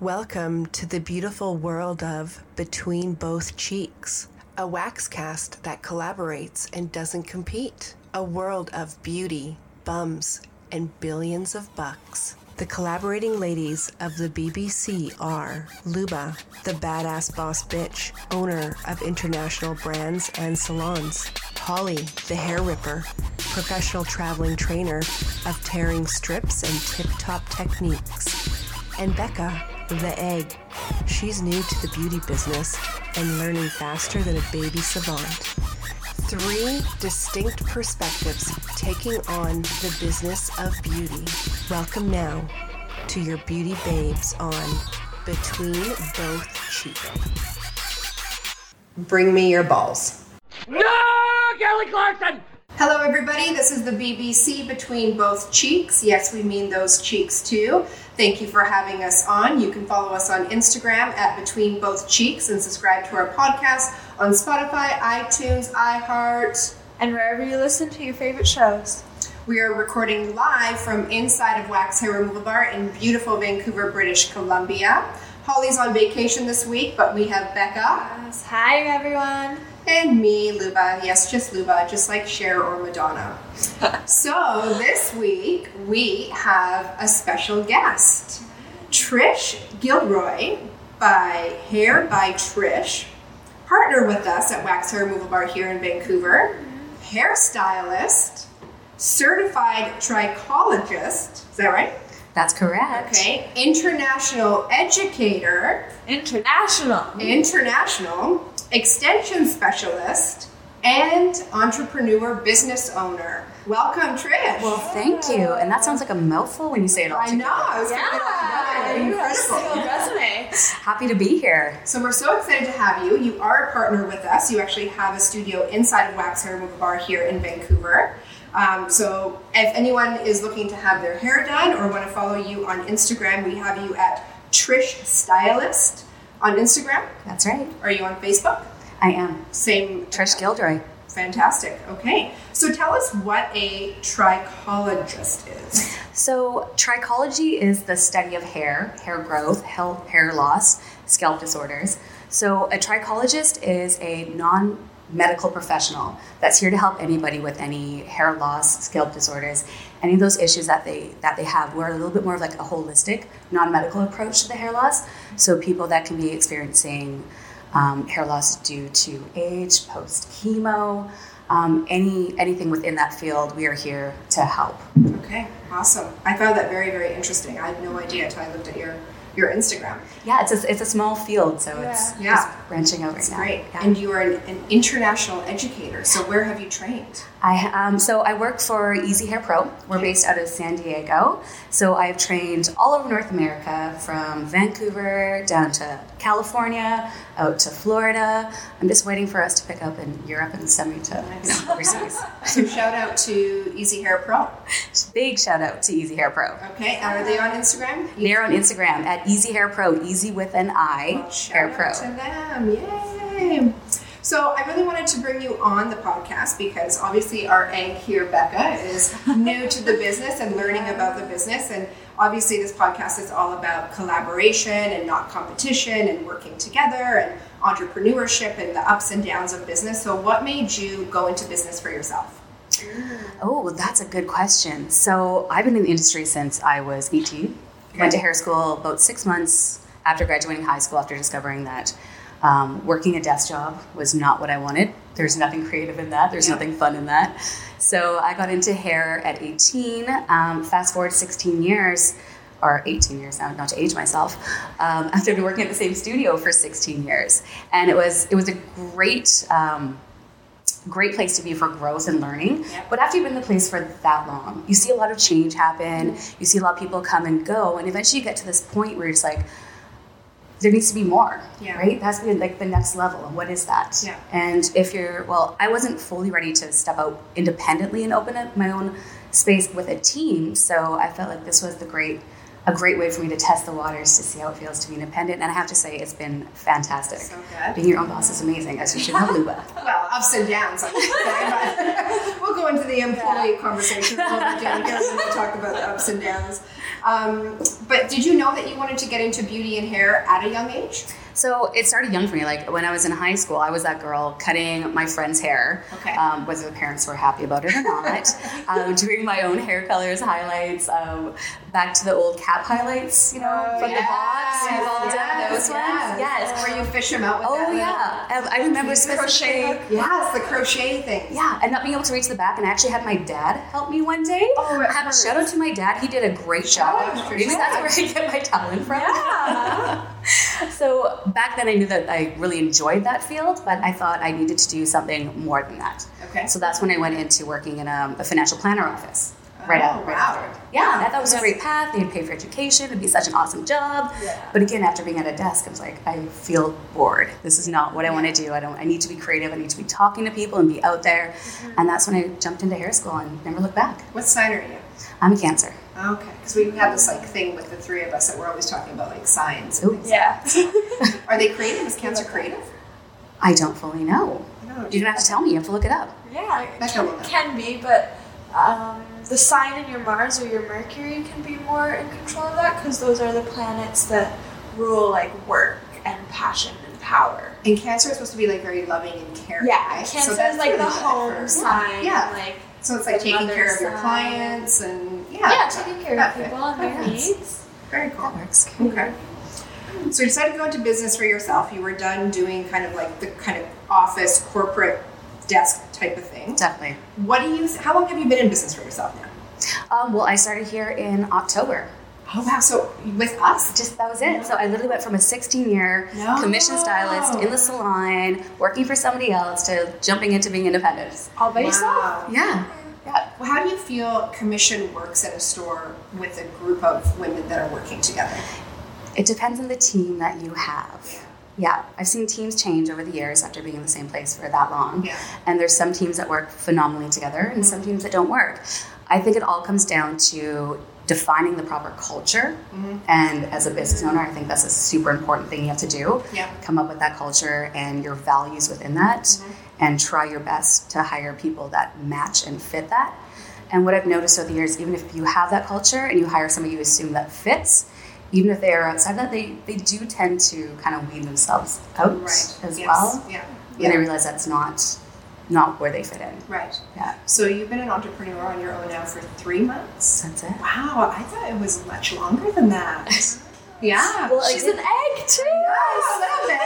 Welcome to the beautiful world of Between Both Cheeks, a wax cast that collaborates and doesn't compete, a world of beauty, bums, and billions of bucks. The collaborating ladies of the BBC are Luba, the badass boss bitch, owner of international brands and salons, Holly, the hair ripper, professional traveling trainer of tearing strips and tip top techniques, and Becca, the egg. She's new to the beauty business and learning faster than a baby savant. Three distinct perspectives taking on the business of beauty. Welcome now to your beauty babes on Between Both Cheeks. Bring me your balls. No, Kelly Clarkson! Hello, everybody. This is the BBC Between Both Cheeks. Yes, we mean those cheeks too. Thank you for having us on. You can follow us on Instagram at Between Both Cheeks and subscribe to our podcast on Spotify, iTunes, iHeart. and wherever you listen to your favorite shows. We are recording live from inside of Wax Hair Removal Bar in beautiful Vancouver, British Columbia. Holly's on vacation this week, but we have Becca Yes. Hi, everyone. And me, Luba. Yes, just Luba, just like Cher or Madonna. so this week we have a special guest, Trish Gilroy by Hair by Trish, partner with us at Wax Hair Removal Bar here in Vancouver, hairstylist, certified trichologist. Is that right? That's correct. Okay, international educator International. international, extension specialist, and entrepreneur business owner. Welcome, Trish. Well, thank you. And that sounds like a mouthful when you say it all I know. I was all. Incredible. resume. Happy to be here. So we're so excited to have you. You are a partner with us. You actually have a studio inside of Wax Hair Removal Bar here in Vancouver. Um, so if anyone is looking to have their hair done or want to follow you on Instagram, we have you at Trish Stylist on Instagram. That's right. Are you on Facebook? I am. Same Trish Gilroy. Fantastic. Okay. So tell us what a trichologist is. So, trichology is the study of hair, hair growth, health, hair loss, scalp disorders. So, a trichologist is a non medical professional that's here to help anybody with any hair loss, scalp disorders, any of those issues that they that they have. We're a little bit more of like a holistic, non-medical approach to the hair loss. So people that can be experiencing um, hair loss due to age, post chemo, um, any anything within that field, we are here to help. Okay. Awesome. I found that very, very interesting. I had no idea until I looked at your your Instagram. Yeah, it's a, it's a small field, so it's Yeah. just branching out That's right now. great. Yeah. And you are an, an international educator. So where have you trained? I um, so I work for Easy Hair Pro. We're based out of San Diego. So I've trained all over North America, from Vancouver down to California, out to Florida. I'm just waiting for us to pick up in Europe and send me to you know, overseas. So shout out to Easy Hair Pro. Big shout out to Easy Hair Pro. Okay. Are they on Instagram? They're on Instagram at Easy Hair Pro, easy with an I, Shout Hair Pro. to them. Yay. So I really wanted to bring you on the podcast because obviously our egg here, Becca, is new to the business and learning about the business. And obviously this podcast is all about collaboration and not competition and working together and entrepreneurship and the ups and downs of business. So what made you go into business for yourself? Oh, that's a good question. So I've been in the industry since I was 18. Went to hair school about six months after graduating high school after discovering that um, working a desk job was not what I wanted. There's nothing creative in that. There's nothing fun in that. So I got into hair at 18. Um, fast forward 16 years, or 18 years now, not to age myself. Um, after been working at the same studio for 16 years, and it was it was a great. Um, great place to be for growth and learning. But after you've been in the place for that long, you see a lot of change happen. You see a lot of people come and go, and eventually you get to this point where you're just like, there needs to be more, Yeah. right? That's like the next level. And what is that? Yeah. And if you're, well, I wasn't fully ready to step out independently and open up my own space with a team, so I felt like this was the great. A great way for me to test the waters to see how it feels to be independent, and I have to say it's been fantastic. So. Being your own boss is amazing, as you should know, Luba. Well, ups and downs. I'm just saying, but we'll go into the employee conversation a little bit we'll talk about the ups and downs. Um, but did you know that you wanted to get into beauty and hair at a young age? So it started young for me. Like when I was in high school, I was that girl cutting my friend's hair, Okay. um, whether the parents were happy about it or not. um, doing my own hair colors, highlights, um, back to the old cap highlights, you know, Oh, from the box. yes, We've all done yes, those ones. Yes. Where you fish them out with Oh yeah, I remember specifically. Crochet. Yes, the crochet thing. Yeah, and not being able to reach the back, and I actually had my dad help me one day. Oh, it Have hurts. shout out to my dad; he did a great job. out to Maybe your that's where I get my talent from. Yeah. So back then, I knew that I really enjoyed that field, but I thought I needed to do something more than that. Okay. So that's when I went into working in a, a financial planner office. Right Oh, out, right after. Yeah, and I thought was a great path. They'd pay for education. It'd be such an awesome job. Yeah. But again, after being at a desk, I was like, I feel bored. This is not what I want to do. I don't. I need to be creative. I need to be talking to people and be out there. Mm-hmm. And that's when I jumped into hair school and never looked back. What sign are you? I'm a Cancer. Okay, because we have this like thing with the three of us that we're always talking about like signs. and Ooh. things. Yeah. Are they creative? Is Cancer creative? I don't fully know. No. You're gonna have to tell me. You have to look it up. Yeah, it can, can be, but um, the sign in your Mars or your Mercury can be more in control of that because those are the planets that rule like work and passion and power. And Cancer is supposed to be like very loving and caring. Yeah, right? Cancer that's is like really the home sign. Yeah. Like So it's like taking care mother of your clients and yeah. yeah, taking care of people and their needs. Very cool. That works. Okay. So you decided to go into business for yourself. You were done doing kind of like the kind of office corporate desk type of thing. Definitely. What do you? How long have you been in business for yourself now? Um, well, I started here in October. Oh wow! So with us, Just that was it. So I literally went from a 16 year No. commission stylist in the salon, working for somebody else, to jumping into being independent. All by yourself. Yeah. Yeah. Well, how do you feel commission works at a store with a group of women that are working together? It depends on the team that you have. Yeah, I've seen teams change over the years after being in the same place for that long. Yeah. And there's some teams that work phenomenally together and some teams that don't work. I think it all comes down to defining the proper culture. Mm-hmm. And as a business owner, I think that's a super important thing you have to do. Yeah. Come up with that culture and your values within that mm-hmm. And try your best to hire people that match and fit that. And what I've noticed over the years, even if you have that culture and you hire somebody you assume that fits, even if they are outside that, they, they do tend to kind of weed themselves out Right. as Yes. well. Yeah. When they realize that's not not where they fit in. Right. Yeah, So you've been an entrepreneur on your own now for three months. that's it. Wow, I thought it was much longer than that. yeah. Well, She's an egg too. A bit.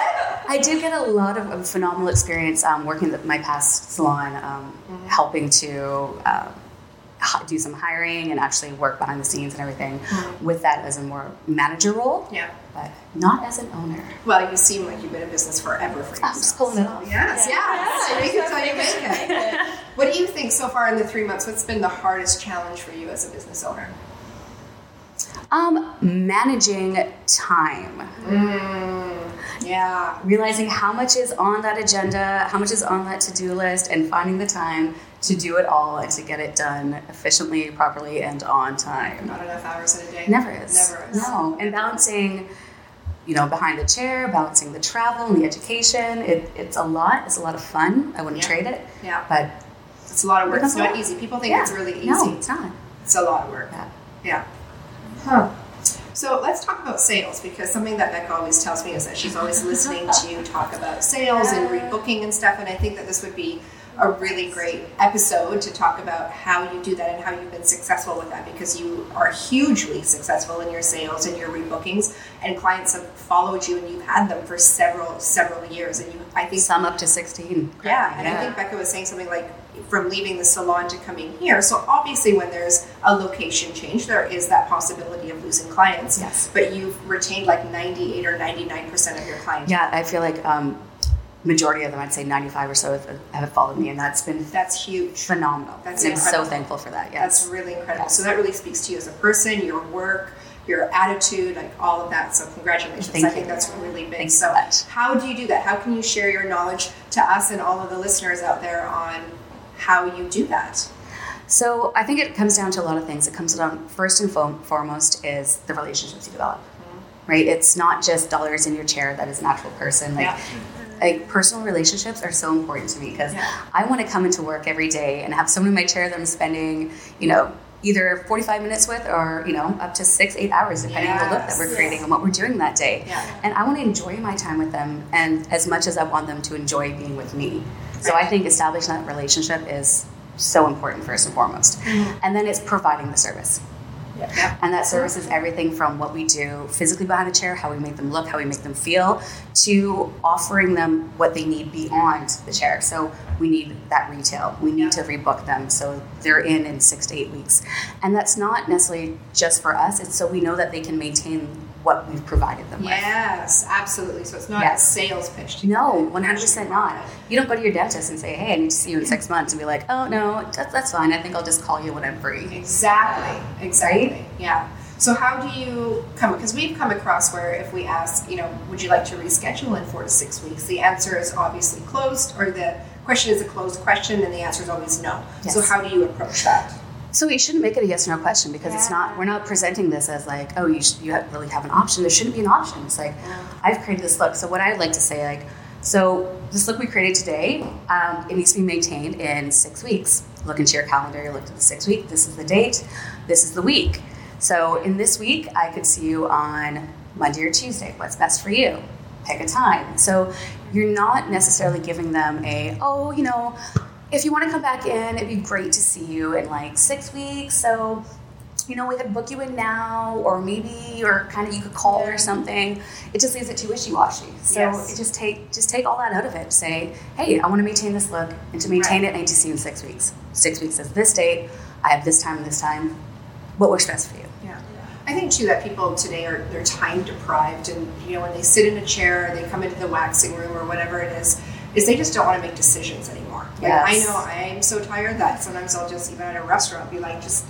I did get a lot of, of phenomenal experience um, working at my past salon, um, helping to uh, do some hiring and actually work behind the scenes and everything with that as a more manager role, Yeah. but not as an owner. Well, you seem like you've been in business forever for yourself. I'm just pulling it off. Yes, yes. Yeah, Make it till you make it. What do you think so far in the three months? What's been the hardest challenge for you as a business owner? Um, managing time, Yeah. realizing how much is on that agenda, how much is on that to-do list, and finding the time to do it all and to get it done efficiently, properly, and on time. Not enough hours in a day. Never is. Never is. No. And balancing, you know, behind the chair, balancing the travel and the education. It, it's a lot. It's a lot of fun. I wouldn't Yeah. trade it. Yeah. But It's a lot of work. It's not easy. People think yeah. it's really easy. No, it's not. It's a lot of work. Yeah. Yeah. Huh. So let's talk about sales because something that Becca always tells me is that she's always listening to you talk about sales and rebooking and stuff. And I think that this would be a really great episode to talk about how you do that and how you've been successful with that because you are hugely successful in your sales and your rebookings and clients have followed you and you've had them for several several years and you I think Some up to 16. yeah, and I think Becca was saying something like from leaving the salon to coming here. So obviously, when there's a location change, there is that possibility of losing clients. Yes. But you've retained like 98 or 99 percent of your clients. Yeah, I feel like um, majority of them, I'd say 95 or so, have, followed me, and that's been That's huge. phenomenal. That's and I'm so thankful for that. Yes. That's really incredible. So that really speaks to you as a person, your work, your attitude, like all of that. So congratulations. Thank I you. think that's really big. Thank you so so much. how do you do that? How can you share your knowledge to us and all of the listeners out there on how you do that? So I think it comes down to a lot of things. It comes down first and foremost is the relationships you develop, mm-hmm. right? It's not just dollars in your chair that is an actual person. Like, Yeah. Mm-hmm. like personal relationships are so important to me because Yeah. I want to come into work every day and have someone in my chair that I'm spending, you know, either 45 minutes with or you know up to six eight hours depending on the look that we're Yes. creating and what we're doing that day. Yeah. and i want to enjoy my time with them and as much as i want them to enjoy being with me. So i think establishing that relationship is so important first and foremost. Mm-hmm. And then it's providing the service Yeah. and that service is everything from what we do physically behind the chair, how we make them look, how we make them feel, to offering them what they need beyond the chair. So we need that retail. We need to rebook them so they're in in six to eight weeks. And that's not necessarily just for us, it's so we know that they can maintain what we've provided them with. Yes, absolutely. So it's not Yes. a sales pitch. to No, one hundred percent not. You don't go to your dentist and say, "Hey, I need to see you in six months," and be like, "Oh no, that, that's fine. I think I'll just call you when I'm free." Exactly. Exactly. Yeah. So how do you come? Because we've come across where if we ask, you know, would you like to reschedule in four to six weeks, the answer is obviously closed, or the question is a closed question, and the answer is always no. So how do you approach that? So we shouldn't make it a yes or no question because it's not. We're not presenting this as like, oh, you, sh- you have, really have an option. There shouldn't be an option. It's like, I've created this look. So what I'd like to say, like, so this look we created today, um, it needs to be maintained in six weeks. Look into your calendar. You look at the six week. This is the date. This is the week. So in this week, I could see you on Monday or Tuesday. What's best for you? Pick a time. So you're not necessarily giving them a, oh, you know, if you want to come back in, it'd be great to see you in like six weeks. So, you know, we could book you in now, or maybe, or kind of you could call or something. It just leaves it too wishy washy. So Yes. it just take just take all that out of it. Say, hey, I want to maintain this look, and to maintain Right. it, I need to see you in six weeks. Six weeks is this date. I have this time and this time. What works best for you? Yeah. I think too that people today are they're time deprived, and you know when they sit in a chair, or they come into the waxing room or whatever it is, is they just don't want to make decisions anymore. Like I know I'm so tired that sometimes I'll just even at a restaurant be like, just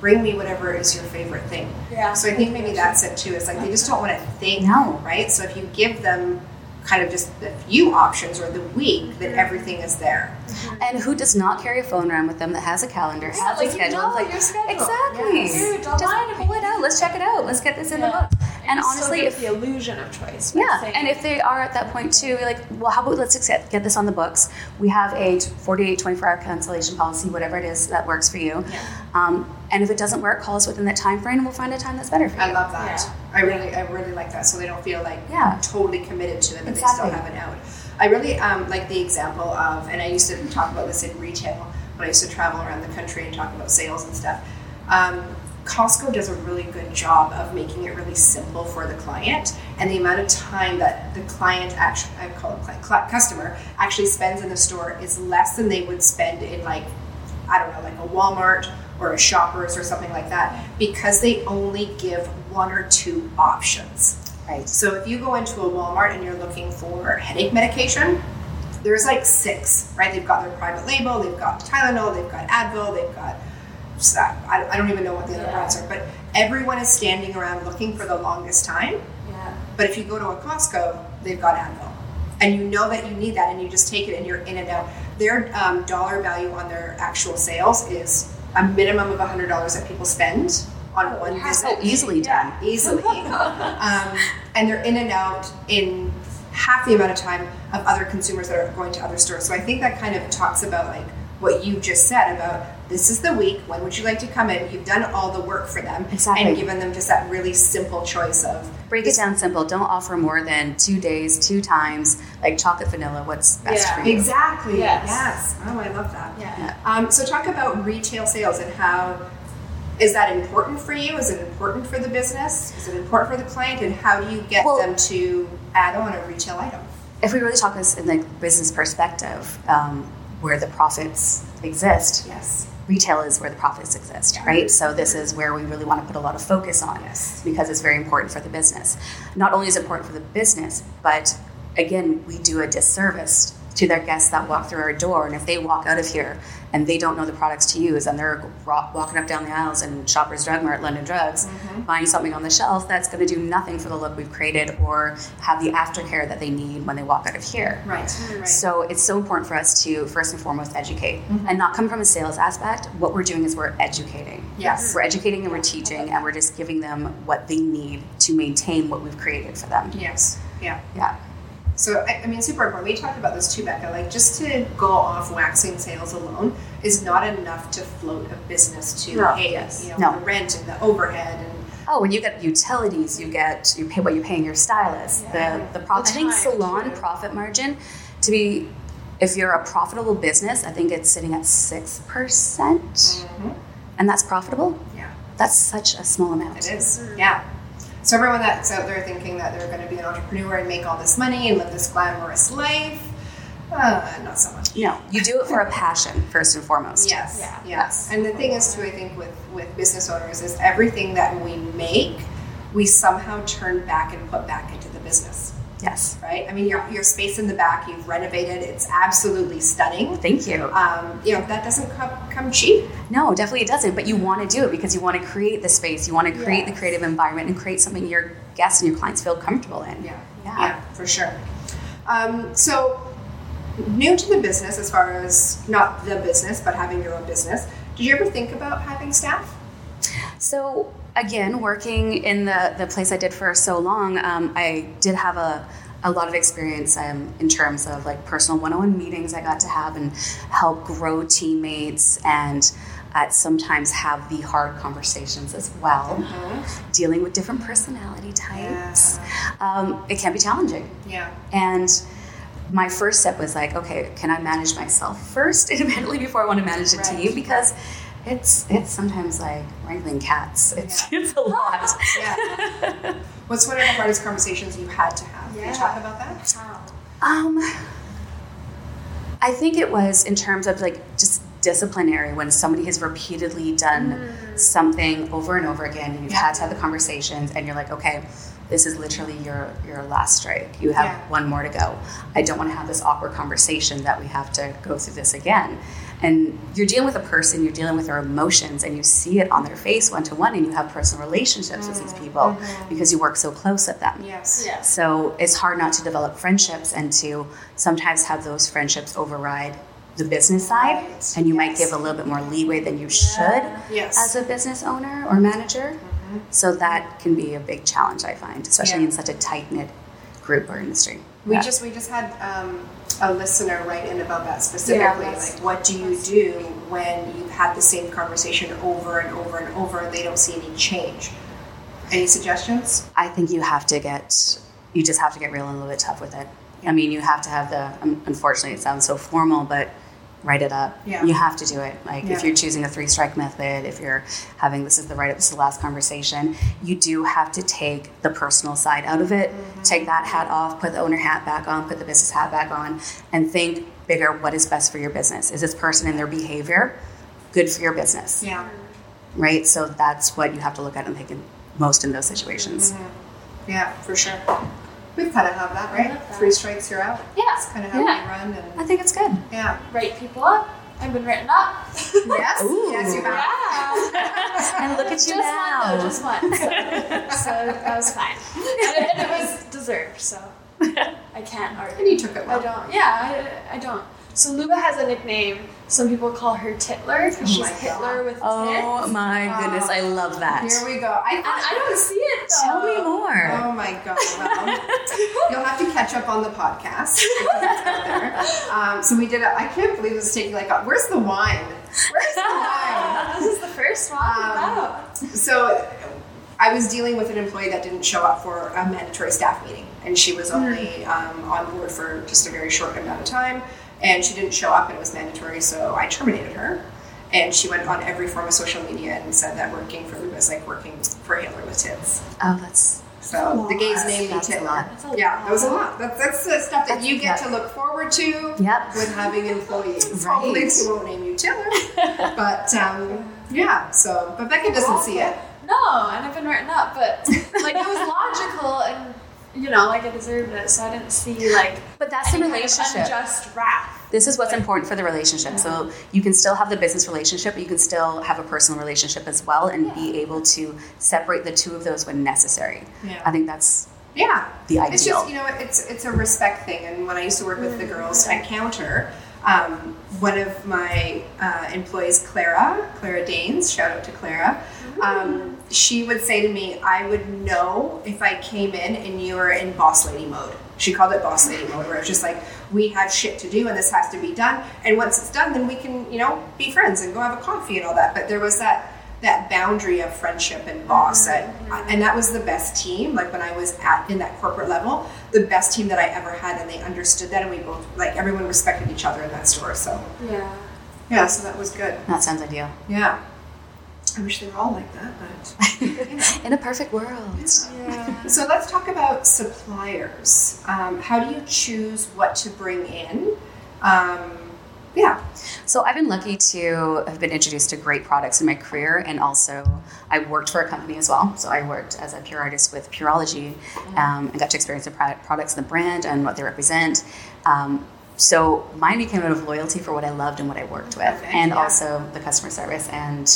bring me whatever is your favorite thing. Yeah. So I think maybe that's it too. It's like they just don't want to think. No. Right. So if you give them kind of just the few options or the week, that everything is there. And who does not carry a phone around with them that has a calendar, has like a you schedule? know It's your schedule. Exactly. Yes. Dude, Just pull it out. Let's check it out. Let's get this in Yeah. the book. And You honestly, get if the illusion of choice. yeah, saying- and if they are at that point too, we're like, well, how about let's just get, get this on the books? We have a 48, 24 hour cancellation policy, whatever it is that works for you. Um, and if it doesn't work, call us within that time frame and we'll find a time that's better for you. I love that. Yeah. I really, I really like that. So they don't feel like Yeah. totally committed to it, but Exactly. they still have an out. I really um, like the example of, and I used to talk about this in retail when I used to travel around the country and talk about sales and stuff. Um, Costco does a really good job of making it really simple for the client, and the amount of time that the client actually, I call it client, customer, actually spends in the store is less than they would spend in like I don't know, like a Walmart or a Shoppers or something like that, because they only give one or two options. Right. So if you go into a Walmart and you're looking for headache medication, there's like six, right? They've got their private label, they've got Tylenol, they've got Advil, they've got, I I don't even know what the other Yeah. brands are, but everyone is standing around looking for the longest time. yeah. But if you go to a Costco, they've got Advil, and you know that you need that, and you just take it and you're in and out. Their um, dollar value on their actual sales is a minimum of hundred dollars that people spend on one how visit. So easily done. easily, um, and they're in and out in half the amount of time of other consumers that are going to other stores. So I think that kind of talks about like what you just said about this is the week. When would you like to come in? You've done all the work for them Exactly. and given them just that really simple choice of Break it down simple. Don't offer more than two days, two times, like chocolate vanilla. What's best Yeah. for you? Exactly. Yes. Yes. Oh, I love that. Yeah. Um, so talk about retail sales and how is that important for you? Is it important for the business? Is it important for the client? And how do you get Well- them to add on a retail item? if we really talk this in the business perspective, um, where the profits exist, Yes. Retail is where the profits exist, right? So this is where we really want to put a lot of focus on Yes. because it's very important for the business. Not only is it important for the business, but again, we do a disservice to their guests that walk through our door. And if they walk out of here and they don't know the products to use and they're walking up down the aisles in Shoppers Drug Mart, London Drugs, mm-hmm. buying something on the shelf, that's going to do nothing for the look we've created or have the aftercare that they need when they walk out of here. Right. Right. So it's so important for us to first and foremost educate mm-hmm. and not come from a sales aspect. What we're doing is we're educating. Yes. We're educating and we're teaching and we're just giving them what they need to maintain what we've created for them. yes. Yeah. Yeah. So I, I mean, super important. We talked about this too, Becca. Like just to go off waxing sales alone is not enough to float a business to No, pay yes. you know No. the rent and the overhead and Oh, and you get utilities, you get you pay what you're paying your stylist. Yeah. The the profit. I think salon too. profit margin to be if you're a profitable business, I think it's sitting at six percent, mm-hmm. and that's profitable. yeah. That's such a small amount. It is, yeah. So everyone that's out there thinking that they're going to be an entrepreneur and make all this money and live this glamorous life, uh, not so much. No, you do it for a passion first and foremost. Yes, Yeah. yes. And the thing is, too, I think with with business owners is everything that we make, we somehow turn back and put back into the business, Yes. right? I mean, your your space in the back, you've renovated; it's absolutely stunning. Thank you. Um, you know that doesn't come, come cheap. No, definitely it doesn't. But you want to do it because you want to create the space. You want to create the creative environment and create something your guests and your clients feel comfortable in. Yeah, Yeah. yeah, for sure. Um, so, new to the business, as far as not the business, but having your own business. Did you ever think about having staff? So again, working in the, the place I did for so long, um, I did have a, a lot of experience um, in terms of like personal one-on-one meetings I got to have and help grow teammates and uh, sometimes have the hard conversations as well, dealing with different personality types. Um, it can be challenging. Yeah. And my first step was like, okay, can I manage myself first independently before I want to manage a Right, team? Because it's it's sometimes like wrangling cats. It's Yeah. it's a lot. Yeah. What's one of the hardest conversations you had to have? Can you Yeah. talk about that? Um, I think it was in terms of like just disciplinary when somebody has repeatedly done something over and over again and you've Yeah. had to have the conversations and you're like okay this is literally your your last strike you have Yeah. one more to go i don't want to have this awkward conversation that we have to go through this again and you're dealing with a person you're dealing with their emotions and you see it on their face one to one and you have personal relationships with these people mm-hmm. Mm-hmm. because you work so close with them Yes. Yes. so it's hard not to develop friendships and to sometimes have those friendships override the business side. Right. And you might give a little bit more leeway than you should Yes. as a business owner or manager. Mm-hmm. So that can be a big challenge, I find, especially Yeah. in such a tight knit group or industry. We Yeah. just we just had um, a listener write in about that specifically. that's- like, what do you do when you've had the same conversation over and over and over, and they don't see any change? Any suggestions? I think you have to get, you just have to get real and a little bit tough with it. I mean, you have to have the, unfortunately, it sounds so formal, but write it up. Yeah. You have to do it. Like Yeah. if you're choosing a three strike method, if you're having this is the right, this is the last conversation, you do have to take the personal side out of it, Mm-hmm. take that hat off, put the owner hat back on, put the business hat back on, and think bigger what is best for your business. Is this person and their behavior good for your business? Yeah. Right? So that's what you have to look at and think in most in those situations. Mm-hmm. Yeah, for sure. We kind of have that, right? that. Three strikes, you're out. Yeah. That's kind of how Yeah. we run. And I think it's good. yeah. Write people up. I've been written up. Yes. Ooh. Yes, you have. Yeah. And look at you just now. one though, just one. So, so that was fine. And it, and it was deserved, so I can't argue. And you took it well. I don't. Yeah, I, I don't. So Luba has a nickname. Some people call her Titler because Oh she's my Hitler with Oh tits. my goodness, I love that. Here we go. I And I don't see it though. Tell me more. Oh my god! Well, you'll have to catch up on the podcast. it's out there. Um, so we did. i can't believe this is taking like. A, where's the wine? Where's the wine? this is the first one. Um. So I was dealing with an employee that didn't show up for a mandatory staff meeting, and she was only um, on board for just a very short amount of time, and she didn't show up, and it was mandatory. So I terminated her. And she went on every form of social media and said that working for Luba was like working for Hitler with tits. Oh, that's So the gays named me That's a lot. Yeah, that was a lot. That's, that's the stuff that you get yeah. to look forward to Yep. with having employees. Right. Hopefully they won't name you Tiller. but um, yeah, so, but Becca doesn't see it. No, and I've been written up, but like it was logical and you know, like I deserved it, so I didn't see like But that's the any kind of relationship. unjust wrath. This is what's important for the relationship. So you can still have the business relationship, but you can still have a personal relationship as well and be able to separate the two of those when necessary. Yeah. I think that's Yeah. the It's ideal. just, you know, it's it's a respect thing. And when I used to work with the mm-hmm. girls at Counter, um, one of my uh, employees, Clara, Clara Danes, shout out to Clara. Um, she would say to me, I would know if I came in and you were in boss lady mode. She called it boss lady mode, where it's just like, we have shit to do and this has to be done. And once it's done, then we can, you know, be friends and go have a coffee and all that. But there was that that boundary of friendship and boss that, and that was the best team like when i was at in that corporate level the best team that i ever had and they understood that and we both like everyone respected each other in that store so Yeah. yeah so that was good That sounds ideal. yeah i wish they were all like that but In a perfect world. Yeah. so let's talk about suppliers um, how do you choose what to bring in um, yeah So I've been lucky to have been introduced to great products in my career, and also I worked for a company as well. So I worked as a pure artist with Pureology, um, and got to experience the products and the brand and what they represent. Um, so mine became out of loyalty for what I loved and what I worked with, Okay, and yeah. also the customer service and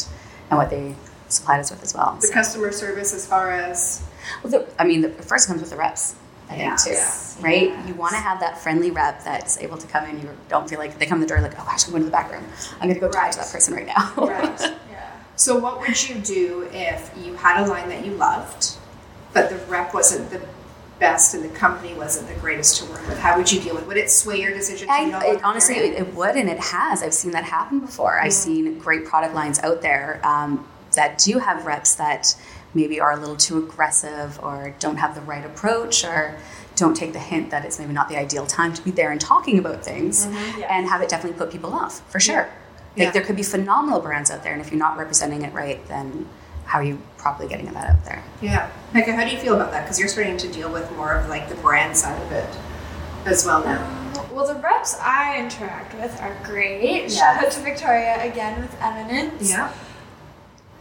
and what they supplied us with as well. the So- customer service as far as well, the, I mean, the first comes with the reps. I think too, Yes. right? You want to have that friendly rep that's able to come in. You don't feel like they come in the door like, oh gosh, I'm going to the back room. I'm going to go talk to that person right now. right Yeah. So, what would you do if you had a line that you loved, but the rep wasn't the best and the company wasn't the greatest to work with? How would you deal with? it? Would it sway your decision? to I, it, honestly, it, it would, and it has. I've seen that happen before. I've seen great product lines out there um, that do have reps that maybe are a little too aggressive or don't have the right approach or don't take the hint that it's maybe not the ideal time to be there and talking about things Mm-hmm. and have it definitely put people off for sure. Yeah. Like there could be phenomenal brands out there, and if you're not representing it right, then how are you properly getting that out there? Yeah, Becca, how do you feel about that? Because you're starting to deal with more of like the brand side of it as well now. Well, the reps I interact with are great. Shout out to Victoria again with Eminence. Yeah,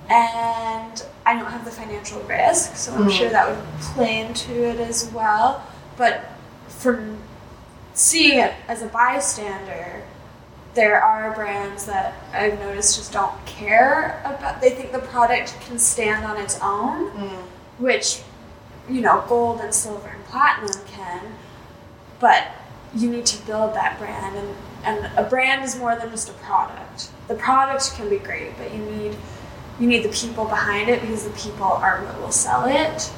And I don't have the financial risk, so I'm Mm. sure that would play into it as well. But from seeing it as a bystander, there are brands that I've noticed just don't care about. They think the product can stand on its own, which, you know, gold and silver and platinum can. But you need to build that brand, and, and a brand is more than just a product. The product can be great, but you need you need the people behind it because the people are what will sell it.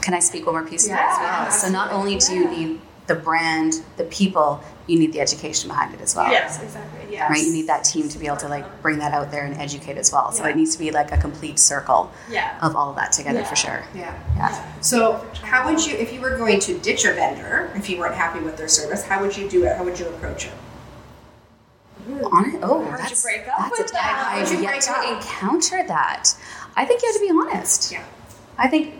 Can I speak one more piece of that Yeah, as well? So not only do you need the brand, the people, you need the education behind it as well. Yes, exactly. Yes. Right, you need that team to be able to like bring that out there and educate as well. So Yeah. it needs to be like a complete circle Yeah. of all of that together Yeah. for sure. yeah. Yeah. So, how would you, if you were going to ditch a vendor, if you weren't happy with their service, how would you do it? How would you approach it? On it. Oh, How'd you that's break up that's with a them? I How'd you have yet to up? encounter that. I think you have to be honest. Yeah. I think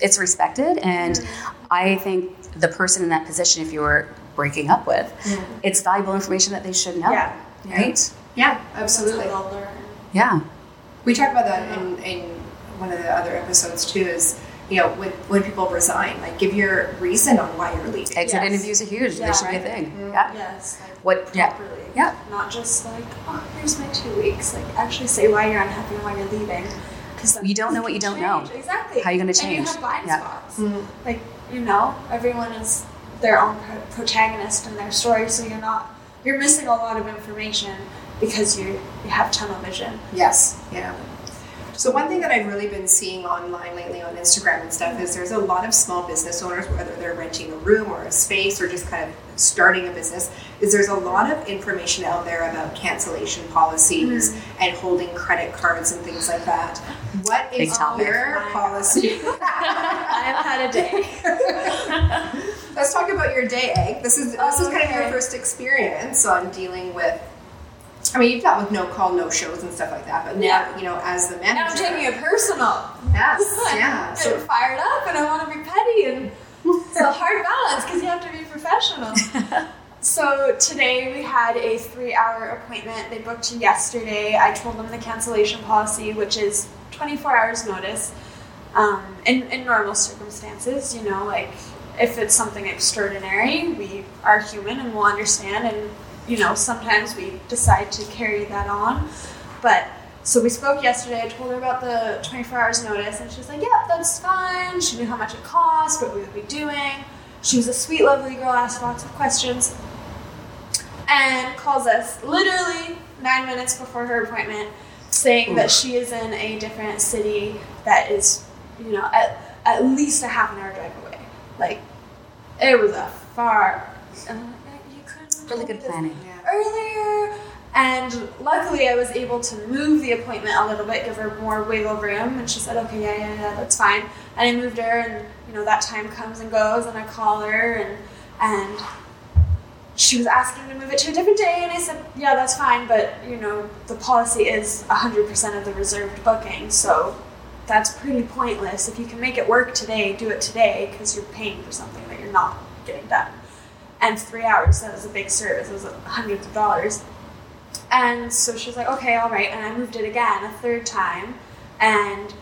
it's respected, and mm-hmm. I think the person in that position, if you were breaking up with, it's valuable information that they should know. Yeah. Right? Yeah, absolutely. what they'll learn. Yeah. We talked about that in, in one of the other episodes too. Is you know when when people resign, like give your reason on why you're leaving. Exit Yes. interviews are huge. Yeah, they should be a right. thing. Yeah. Yes. Like What? Yeah. properly. Yeah. Not just like, oh, here's my two weeks. Like, actually say why you're unhappy and why you're leaving. Because You don't know what you don't know. Exactly. How you gonna change? And change? you have blind Yeah. spots. Mm. Like, you know, everyone is their own pro- protagonist in their story, so you're not, you're missing a lot of information because you you have tunnel vision. Yes. Yeah. So one thing that I've really been seeing online lately on Instagram and stuff is there's a lot of small business owners, whether they're renting a room or a space or just kind of starting a business, is there's a lot of information out there about cancellation policies mm-hmm. and holding credit cards and things like that. What Big is topic. your policy? I have had a day. Let's talk about your day, Egg. This is this is oh, kind of your first experience on dealing with. I mean, you've dealt with no call, no shows, and stuff like that, but now you know, as the Now manager, I'm taking it personal. yes, I'm yeah. So fired up and I want to be petty and it's a hard balance because you have to be professional. so today we had a three-hour appointment. They booked yesterday. I told them the cancellation policy, which is 24 hours notice. Um, in, in normal circumstances, you know, like if it's something extraordinary, we are human and we'll understand. And you know, sometimes we decide to carry that on. But so we spoke yesterday. I told her about the 24 hours notice, and she was like, "Yep, that's fine." She knew how much it cost, what we would be doing. She was a sweet, lovely girl. Asked lots of questions. and calls us literally nine minutes before her appointment, saying that she is in a different city that is, you know, at, at least a half an hour drive away. Like, it was a far. And I'm like, you couldn't have Really good planning. earlier. And luckily, I was able to move the appointment a little bit, give her more wiggle room, and she said, "Okay, yeah, yeah, yeah, that's fine." And I moved her, and you know that time comes and goes, and I call her, and and she was asking to move it to a different day, and I said, "Yeah, that's fine, but you know the policy is 100% of the reserved booking, so that's pretty pointless. If you can make it work today, do it today, because you're paying for something that you're not getting done." And three hours, so that was a big service. It was hundreds of dollars. And so she was like, okay, all right. And I moved it again a third time. And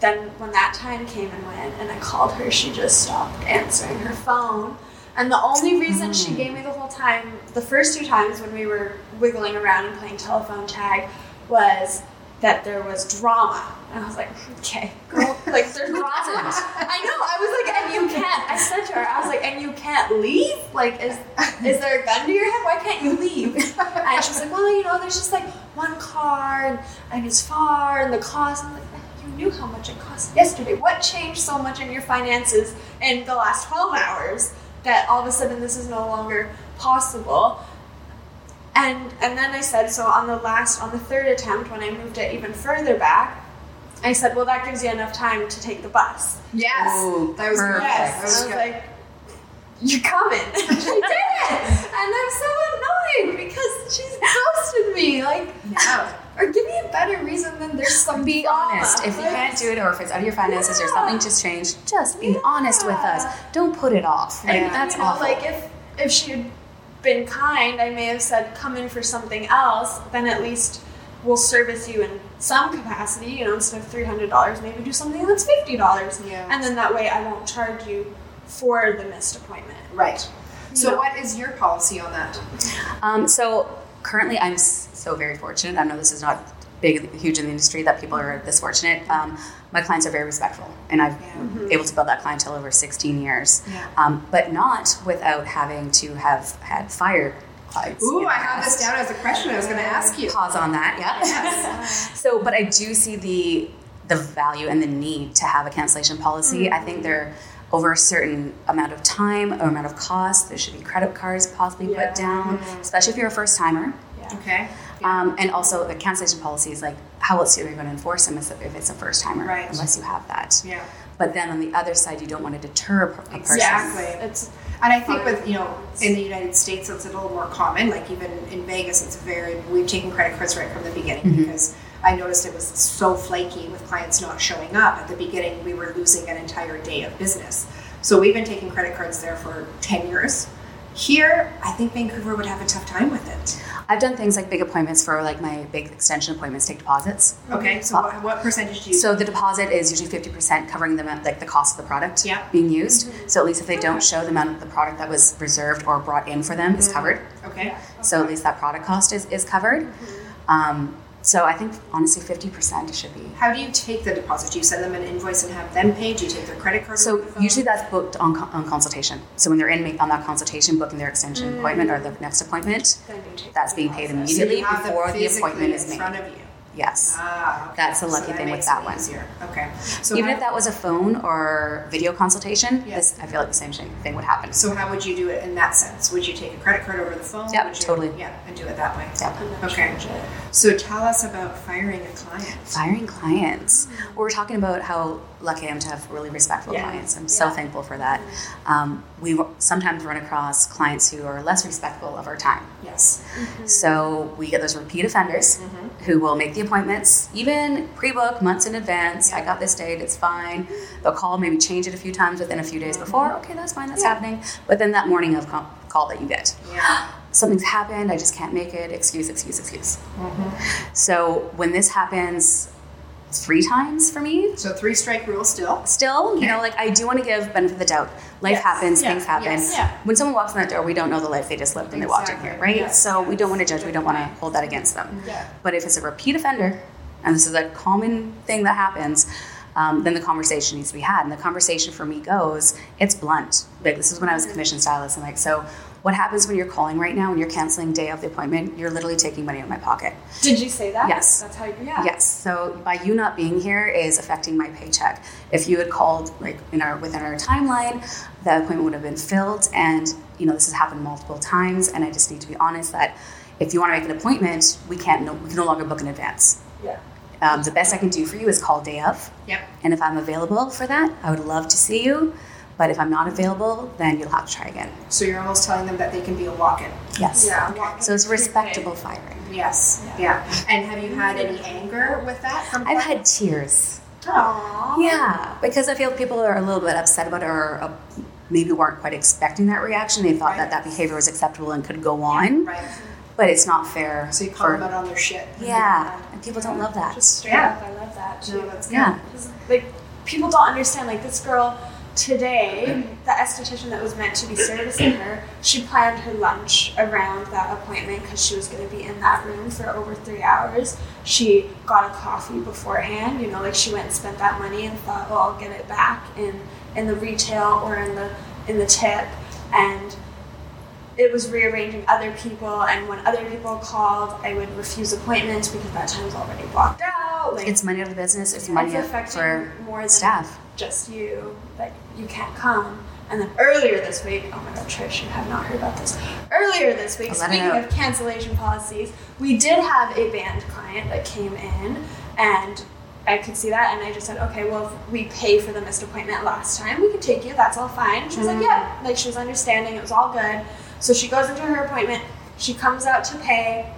then when that time came and went, and I called her, she just stopped answering her phone. And the only reason she gave me the whole time, the first two times when we were wiggling around and playing telephone tag, was that there was drama. And I was like, okay, girl, like there's drama. I know. I was like, and you can't. I said to her, I was like, and you can't leave. Like, is is there a gun to your head? Why can't you leave? And she was like, well, you know, there's just like one car, and, and it's far, and the cost. I'm like, you knew how much it cost yesterday. What changed so much in your finances in the last 12 hours that all of a sudden this is no longer possible? And and then I said, so on the last, on the third attempt, when I moved it even further back, I said, well, that gives you enough time to take the bus. Yes. Ooh, that was good. perfect. That I was was like, you're coming. she did it. And I'm so annoyed because she's ghosted me. Like, Yeah. or give me a better reason than there's some Be drama. honest. If you can't do it, or if it's out of your finances, or something just changed, just be honest with us. Don't put it off. Like, Yeah. that's you know, awful. Like if if she had been kind, I may have said, "Come in for something else." Then at least we'll service you in some capacity. You know, instead of three hundred dollars, maybe do something that's fifty dollars. Yeah. And then that way, I won't charge you for the missed appointment. Right. So, No. what is your policy on that? Um, so currently, I'm so very fortunate. I know this is not big, huge in the industry that people are this fortunate. Um, my clients are very respectful, and I've been able to build that clientele over 16 years. Yeah. Um, but not without having to have had fired clients. Ooh, I have this down as a question I was going to ask you. Pause on that. Yeah. so, but I do see the the value and the need to have a cancellation policy. I think there over a certain amount of time or amount of cost, there should be credit cards possibly Yeah. put down, especially if you're a first timer. Okay. Um, and also the cancellation policy is like how else are you going to enforce them if if it's a first timer Right. unless you have that. Yeah. But then on the other side, you don't want to deter a per- a person. Exactly. It's And I think with you know in the United States it's a little more common. Like even in Vegas, it's very we've taken credit cards right from the beginning because I noticed it was so flaky with clients not showing up at the beginning. We were losing an entire day of business. So we've been taking credit cards there for ten years. Here, I think Vancouver would have a tough time with it. I've done things like big appointments for like my big extension appointments, take deposits. Okay, so uh, what, what percentage do you? So the deposit is usually fifty percent covering the amount, like the cost of the product Yeah. being used. Mm-hmm. So at least if they don't show the amount of the product that was reserved or brought in for them is mm-hmm. covered. okay, So at least that product cost is, is covered. Mm-hmm. Um, so I think honestly fifty percent should be. how do you take the deposit? Do you send them an invoice and have them pay? Do you take their credit card? So usually that's booked on, on consultation. So when they're in on that consultation, booking their extension appointment or the next appointment, then you take that's being paid. So immediately them before the appointment is made. Front of you. Yes. Ah, okay. That's the So lucky that thing with that one. Easier. Okay. So Even how, if that was a phone or video consultation, Yeah. this I feel like the same thing would happen. so how would you do it in that sense? Would you take a credit card over the phone? Yep, you, totally. Yeah, and do it that way. Yep. Okay. So tell us about firing a client. Firing clients. Well, we're talking about how lucky I am to have really respectful Yeah. clients. I'm so thankful for that. Um, we w- sometimes run across clients who are less respectful of our time. Yes. Mm-hmm. So we get those repeat offenders mm-hmm. who will make the appointments, even pre-book months in advance. I got this date, it's fine. They'll call, maybe change it a few times within a few days mm-hmm. before. Okay, that's fine, that's happening. But then that morning of com- call that you get, Yeah. something's happened, I just can't make it. Excuse, excuse, excuse. So when this happens three times for me, So three strike rule still. still, you know, like I do want to give benefit of the doubt. Life Yes. happens, Yeah. things happen. Yes. Yeah. When someone walks in that door, we don't know the life they just lived when they walked in here, right? Yes. So we don't want to judge, we don't want to hold that against them. Yeah. But if it's a repeat offender, and this is a common thing that happens, um, then the conversation needs to be had. And the conversation for me goes, it's blunt. Like this is when I was a commission stylist, and like so, what happens when you're calling right now and you're canceling day of the appointment? You're literally taking money out of my pocket. Did you say that? Yes. That's how. You, yeah. Yes. So by you not being here is affecting my paycheck. If you had called like in our within our timeline, the appointment would have been filled. And you know this has happened multiple times. And I just need to be honest that if you want to make an appointment, we can't. No, we can no longer book in advance. Yeah. Um, the best I can do for you is call day of. Yep. And if I'm available for that, I would love to see you. But if I'm not available, then you'll have to try again. So you're almost telling them that they can be a walk-in. Yes. Yeah. walk-in So it's prepaid. respectable firing. Yes. Yeah. And have you had any anger with that from I've had tears. Aww. Yeah, because I feel people are a little bit upset about it or uh, maybe weren't quite expecting that reaction. They thought that that behavior was acceptable and could go on, Right. but it's not fair. So you call for- them out on their shit. Yeah, and people don't love that. Just straight Yeah. up, I love that too. No, that's good. Yeah. 'Cause, like people don't understand. Like this girl today, the esthetician that was meant to be servicing her, she planned her lunch around that appointment because she was going to be in that room for over three hours. She got a coffee beforehand. You know, like she went and spent that money and thought, well, I'll get it back in in the retail or in the in the tip, and it was rearranging other people and when other people called i would refuse appointments because that time was already blocked out like It's money out of the business. It's it's money out for more staff. Just you like you can't come and then earlier this week oh my god trish you have not heard about this earlier this week I'll let it speaking of cancellation policies we did have a band client that came in and I could see that, and I just said, okay, well, if we pay for the missed appointment last time, we can take you. That's all fine. She was Mm. like, yeah, like she was understanding. It was all good. So she goes into her appointment. She comes out to pay,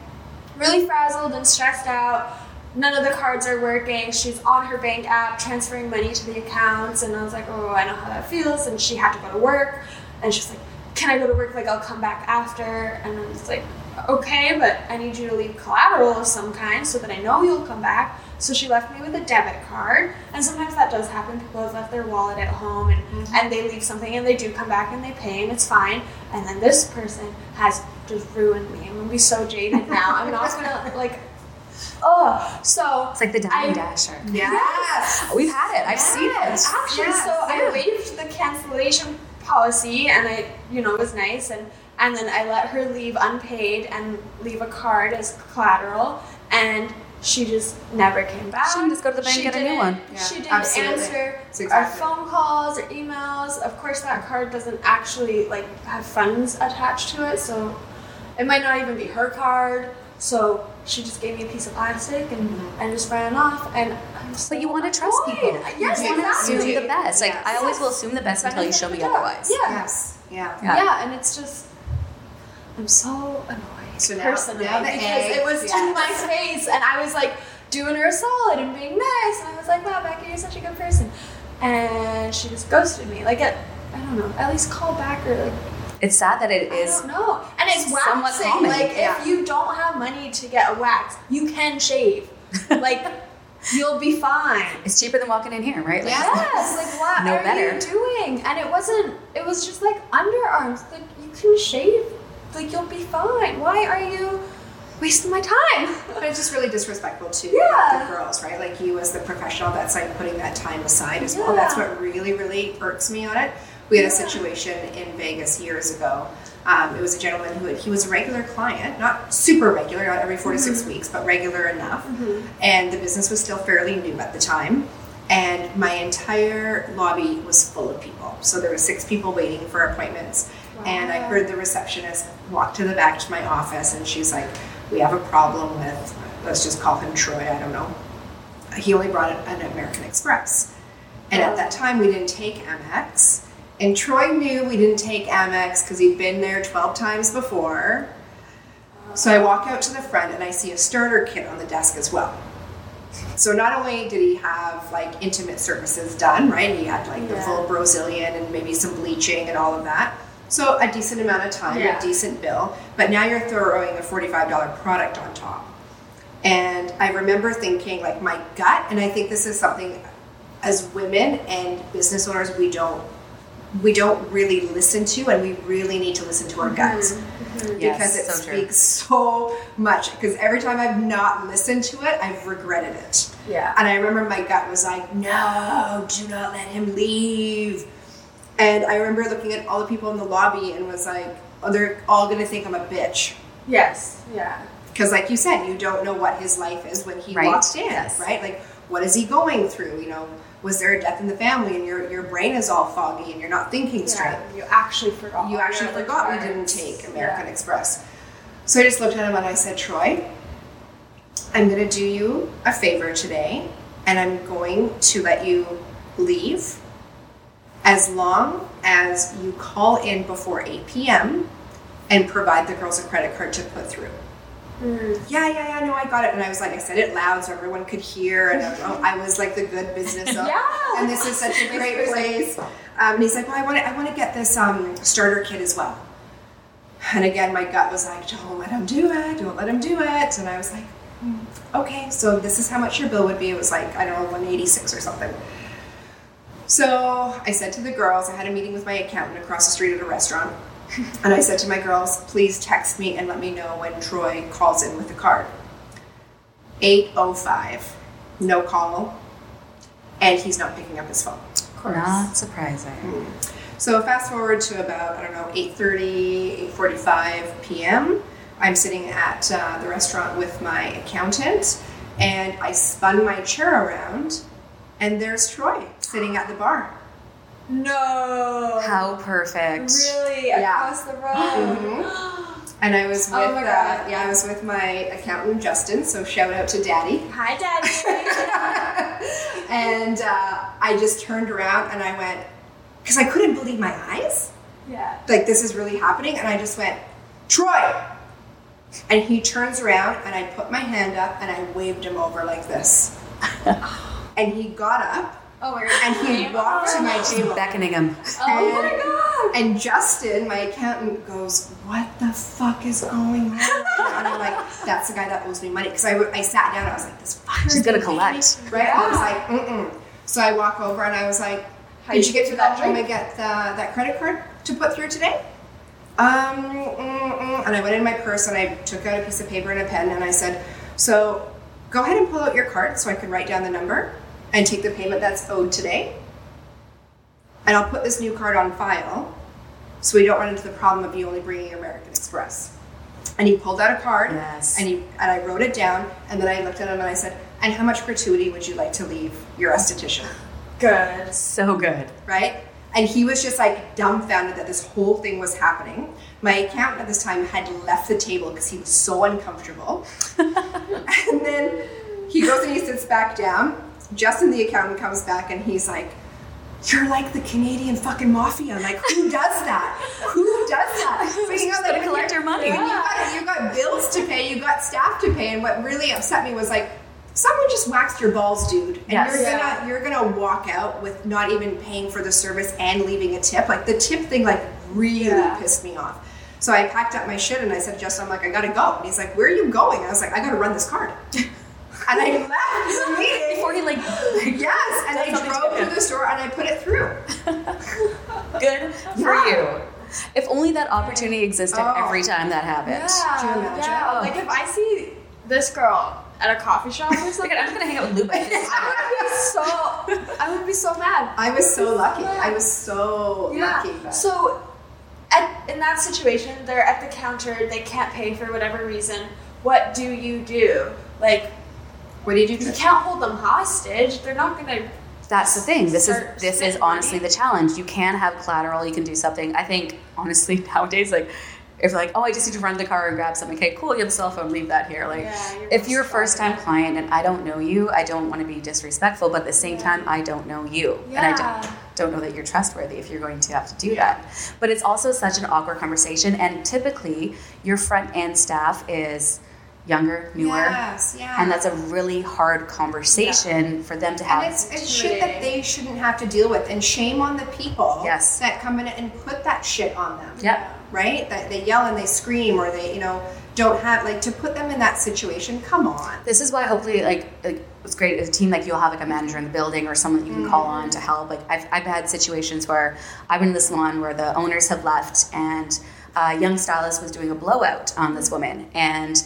really frazzled and stressed out. None of the cards are working. She's on her bank app transferring money to the accounts, and I was like, oh, I know how that feels. And she had to go to work, and she's like, can I go to work? Like, I'll come back after. And I was like, okay, but I need you to leave collateral of some kind so that I know you'll come back. So she left me with a debit card, and sometimes that does happen. People have left their wallet at home, and, mm-hmm. and they leave something, and they do come back and they pay, and it's fine. And then this person has just ruined me. I'm gonna be so jaded now. I'm not gonna like. Oh, so It's like the diamond dasher. Yes. We've had it. I've seen it. Actually, Yes, so I waived the cancellation policy, and I, you know, it was nice, and and then I let her leave unpaid and leave a card as collateral, and she just never came back. She can just go to the bank She and get a new one. Yeah, she didn't absolutely. answer That's our phone calls or emails. Of course, that card doesn't actually like have funds attached to it, so it might not even be her card. So she just gave me a piece of plastic and, and just ran off. And I'm so But you want to trust annoyed. people. Yes, you want to exactly. assume the best. Like Yes. I always will assume the best until you show me Yeah. otherwise. Yeah. Yes. Yeah. Yeah. Yeah. and it's just I'm so annoyed. So now- personally now because egg, it was to my face, and I was like doing her a solid and being nice, and I was like, "Wow, Becky, you're such a good person," and she just ghosted me. Like, at, I don't know, at least call back or like It's sad that it is. Know. And it's waxing. common, Like yeah. if you don't have money to get a wax, you can shave. like you'll be fine. It's cheaper than walking in here, right? Like, Yes, like what No are better. you doing? And it wasn't. It was just like underarms. Like you can shave. Like you'll be fine. Why are you wasting my time? But it's just really disrespectful to Yeah. the girls, right? Like you as the professional that's like putting that time aside as well. Yeah. That's what really, really irks me on it. We had a situation in Vegas years ago. Um, it was a gentleman who had, he was a regular client, not super regular, not every 4 to Mm-hmm. six weeks, but regular enough. And the business was still fairly new at the time. And my entire lobby was full of people. So there were six people waiting for appointments. And I heard the receptionist walk to the back to my office and she's like, We have a problem with, let's just call him Troy, I don't know. He only brought an American Express. And at that time, we didn't take Amex. And Troy knew we didn't take Amex because he'd been there 12 times before. So I walk out to the front and I see a starter kit on the desk as well. So not only did he have like intimate services done, right? He had like the full Brazilian and maybe some bleaching and all of that. So a decent amount of time, Yeah. a decent bill. But now you're throwing a $45 product on top. And I remember thinking like my gut, and I think this is something as women and business owners we don't we don't really listen to and we really need to listen to our mm-hmm. guts mm-hmm. because Yes, it so true. speaks so much because every time I've not listened to it I've regretted it Yeah. and I remember my gut was like no do not let him leave And I remember looking at all the people in the lobby and was like, oh, they're all gonna think I'm a bitch. Yes. Yeah. Because, like you said, you don't know what his life is when he Right. walked in, Yes. right? Like, what is he going through? You know, was there a death in the family and your, your brain is all foggy and you're not thinking straight? Yeah. You actually forgot. You actually other forgot we didn't take American Yeah. Express. So I just looked at him and I said, Troy, I'm going to do you a favor today and I'm going to let you leave as long as you call in before 8 p.m. and provide the girls a credit card to put through. Yeah, yeah, yeah, no, I got it. And I was like, I said it loud so everyone could hear. And I, I was like the good business owner. Yeah. And this is such a great place. Um, and he's like, well, I want to, I want to get this um, starter kit as well. And again, my gut was like, don't let him do it. Don't let him do it. And I was like, "Hmm, okay, so this is how much your bill would be. It was like, I don't know, 186 or something. So I said to the girls, I had a meeting with my accountant across the street at a restaurant. And I said to my girls, please text me and let me know when Troy calls in with the card. 805, no call, and he's not picking up his phone. Of course. Not surprising. So fast forward to about, I don't know, 8.30, 8.45 p.m. I'm sitting at uh, the restaurant with my accountant, and I spun my chair around, and there's Troy sitting at the bar. No. How perfect. Really? Yeah. Across the road? Mhm. And I was with, Oh my uh, God. yeah, I was with my accountant Justin. So shout out to Daddy. Hi, Daddy. and uh, I just turned around and I went because I couldn't believe my eyes. yeah. Like this is really happening, and I just went, Troy. And he turns around and I put my hand up and I waved him over like this. and he got up Oh my god. and he walked to my table. Beckoning him. Oh my god. And Justin, my accountant, goes, "What the fuck is going on?" And I'm like, "That's the guy that owes me money." Because I, I sat down, I was like, "This fucker." She's gonna collect. right? I was like, "Mm-mm." So I walk over and I was like, How "Did you you get to do that that home drink? and get the, that credit card to put through today?" Um, mm-mm. and I went in my purse and I took out a piece of paper and a pen and I said, "So, go ahead and pull out your card so I can write down the number and take the payment that's owed today." and I'll put this new card on file so we don't run into the problem of you only bringing American Express. And he pulled out a card Yes. and he and I wrote it down and then I looked at him and I said, "And how much gratuity would you like to leave your esthetician?" Good. So good. Right? And he was just like dumbfounded that this whole thing was happening. My accountant at this time had left the table because he was so uncomfortable. and then he goes and he sits back down. Justin, the accountant, comes back and he's like, You're like the Canadian fucking mafia. I'm like, who does that? Who does that? So you know, gotta collect your money. when You got, you got bills to pay, you got staff to pay, and what really upset me was like, someone just waxed your balls, dude. And Yes. you're Yeah. gonna you're gonna walk out with not even paying for the service and leaving a tip. Like the tip thing like really Yeah. pissed me off. So I packed up my shit and I said, Justin, I'm like, I gotta go. And he's like, Where are you going? I was like, I gotta run this card. and I left the meeting. Before he like Yes, and I drove to the store and I put it through. good for Yeah. you. If only that opportunity existed Oh. every time that happened. Yeah. Do you? Yeah. Like if I see this girl at a coffee shop or something, Look I'm gonna hang out with Luba. I would be so. I would be so mad. I was so lucky. I was so lucky. Yeah. but- So, at, in that situation, they're at the counter. They can't pay for whatever reason. What do you do? Like, what did you do? you can't hold them hostage. They're not gonna. That's the thing. This is this is honestly the challenge. You can have collateral. You can do something. I think honestly nowadays, like if like oh I just need to run to the car and grab something. Okay, cool. You have a cell phone. Leave that here. Like Yeah, you're if you're a first time client and I don't know you, I don't want to be disrespectful, but at the same time I don't know you, and I don't don't know that you're trustworthy if you're going to have to do that. But it's also such an awkward conversation, and typically your front end staff is younger, newer. Yes, yeah. And that's a really hard conversation for them to have. And it's, it's shit that they shouldn't have to deal with. And shame on the people Yes. that come in and put that shit on them. Yep. Right? That they yell and they scream or they, you know, don't have, like, to put them in that situation, come on. This is why hopefully like, like it's great as a team like you'll have like a manager in the building or someone that you can call mm-hmm. on to help. Like I've, I've had situations where I've been in the salon where the owners have left and a young stylist was doing a blowout on this mm-hmm. woman and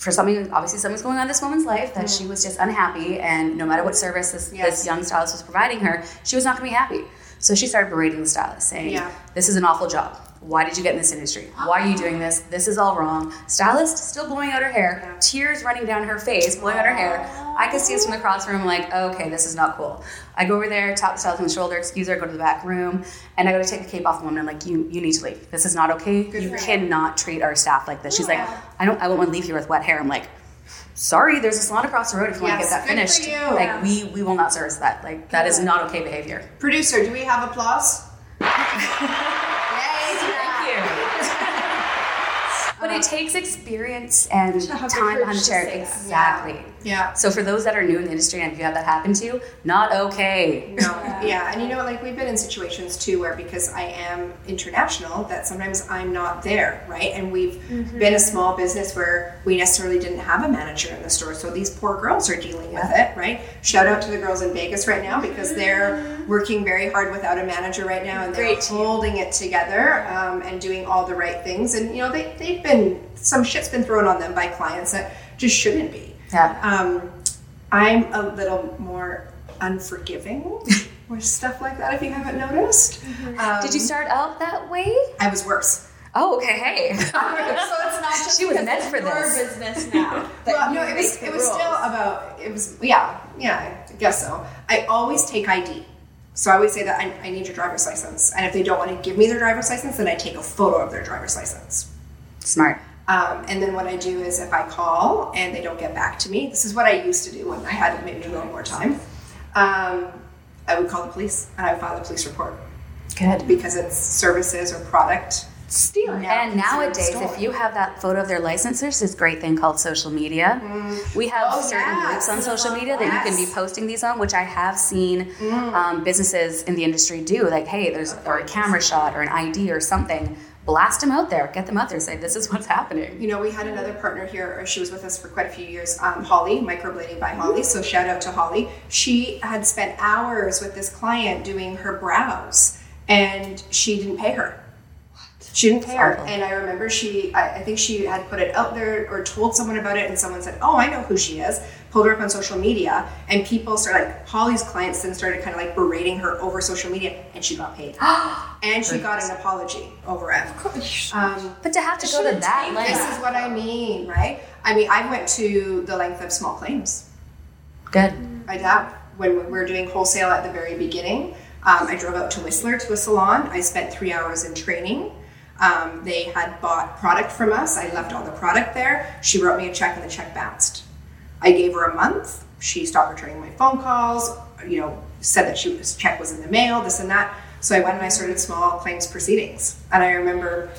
for something obviously something's going on in this woman's life that she was just unhappy and no matter what service this, Yes. this young stylist was providing her she was not going to be happy So she started berating the stylist, saying, Yeah. "This is an awful job. Why did you get in this industry? Why are you doing this? This is all wrong." Stylist still blowing out her hair, Yeah. tears running down her face, blowing out her hair. I could see us from the room, like, okay, this is not cool. I go over there, tap the stylist on the shoulder, excuse her, go to the back room, and I go to take the cape off the woman. I'm like, you, you need to leave. This is not okay. Good you cannot treat our staff like this. She's Yeah. like, I don't, I won't want to leave here with wet hair. I'm like, sorry, there's a salon across the road if you want to get that finished. Like, Yeah. we, we will not service that. Like, that is not okay behavior. Producer, do we have applause? Yay, But it uh-huh. takes experience and To have the time to chair. Exactly. Yeah. So for those that are new in the industry and if you have that happen to you, not okay. No, yeah, and you know, like we've been in situations too where because I am international, that sometimes I'm not there, right? And we've been a small business where we necessarily didn't have a manager in the store, so these poor girls are dealing with it, right? Shout out to the girls in Vegas right now because they're working very hard without a manager right now, and they're Great holding it together um, and doing all the right things. And you know, they they've been some shit's been thrown on them by clients that just shouldn't be. Yeah. Um, I'm a little more unforgiving with stuff like that. If you haven't noticed, um, Did you start out that way? I was worse. Oh, okay. Hey. So it's not just She was meant for your this. business now. Well, no, it was it was still about it was yeah yeah I guess so. I always take ID. So I always say that I, I need your driver's license, and if they don't want to give me their driver's license, then I take a photo of their driver's license. Smart. Um, and then what I do is if I call and they don't get back to me, this is what I used to do when I had maybe a little more time. Um, I would call the police and I would file a police report Good. because it's services or product stealing. now And nowadays, stolen. if you have that photo of their license, there's this great thing called social media. We have Oh, certain yes. groups on social media that you can be posting these on, which I have seen um, businesses in the industry do. Like, hey, there's or a camera shot or an ID or something. Blast them out there. Get them out there. Say, this is what's happening. You know, we had another partner here, or she was with us for quite a few years, um, Holly, Microblading by Holly. So shout out to Holly. She had spent hours with this client doing her brows, and she didn't pay her. What? She didn't pay her. And I remember she, I, I think she had put it out there or told someone about it, and someone said, Oh, I know who she is. Pulled her up on social media, and people started, like, Holly's clients then started kind of like berating her over social media, and she got paid. and she got an apology over it. Um, But to have to go to that take length. this is what I mean, right? I mean, I went to the length of small claims. Good. I have. When we were doing wholesale at the very beginning, um, I drove out to Whistler to a salon. I spent three hours in training. Um, they had bought product from us. I left all the product there. She wrote me a check and the check bounced. I gave her a month. She stopped returning my phone calls. You know, said that she was check was in the mail, this and that. So I went and I started small claims proceedings. And I remember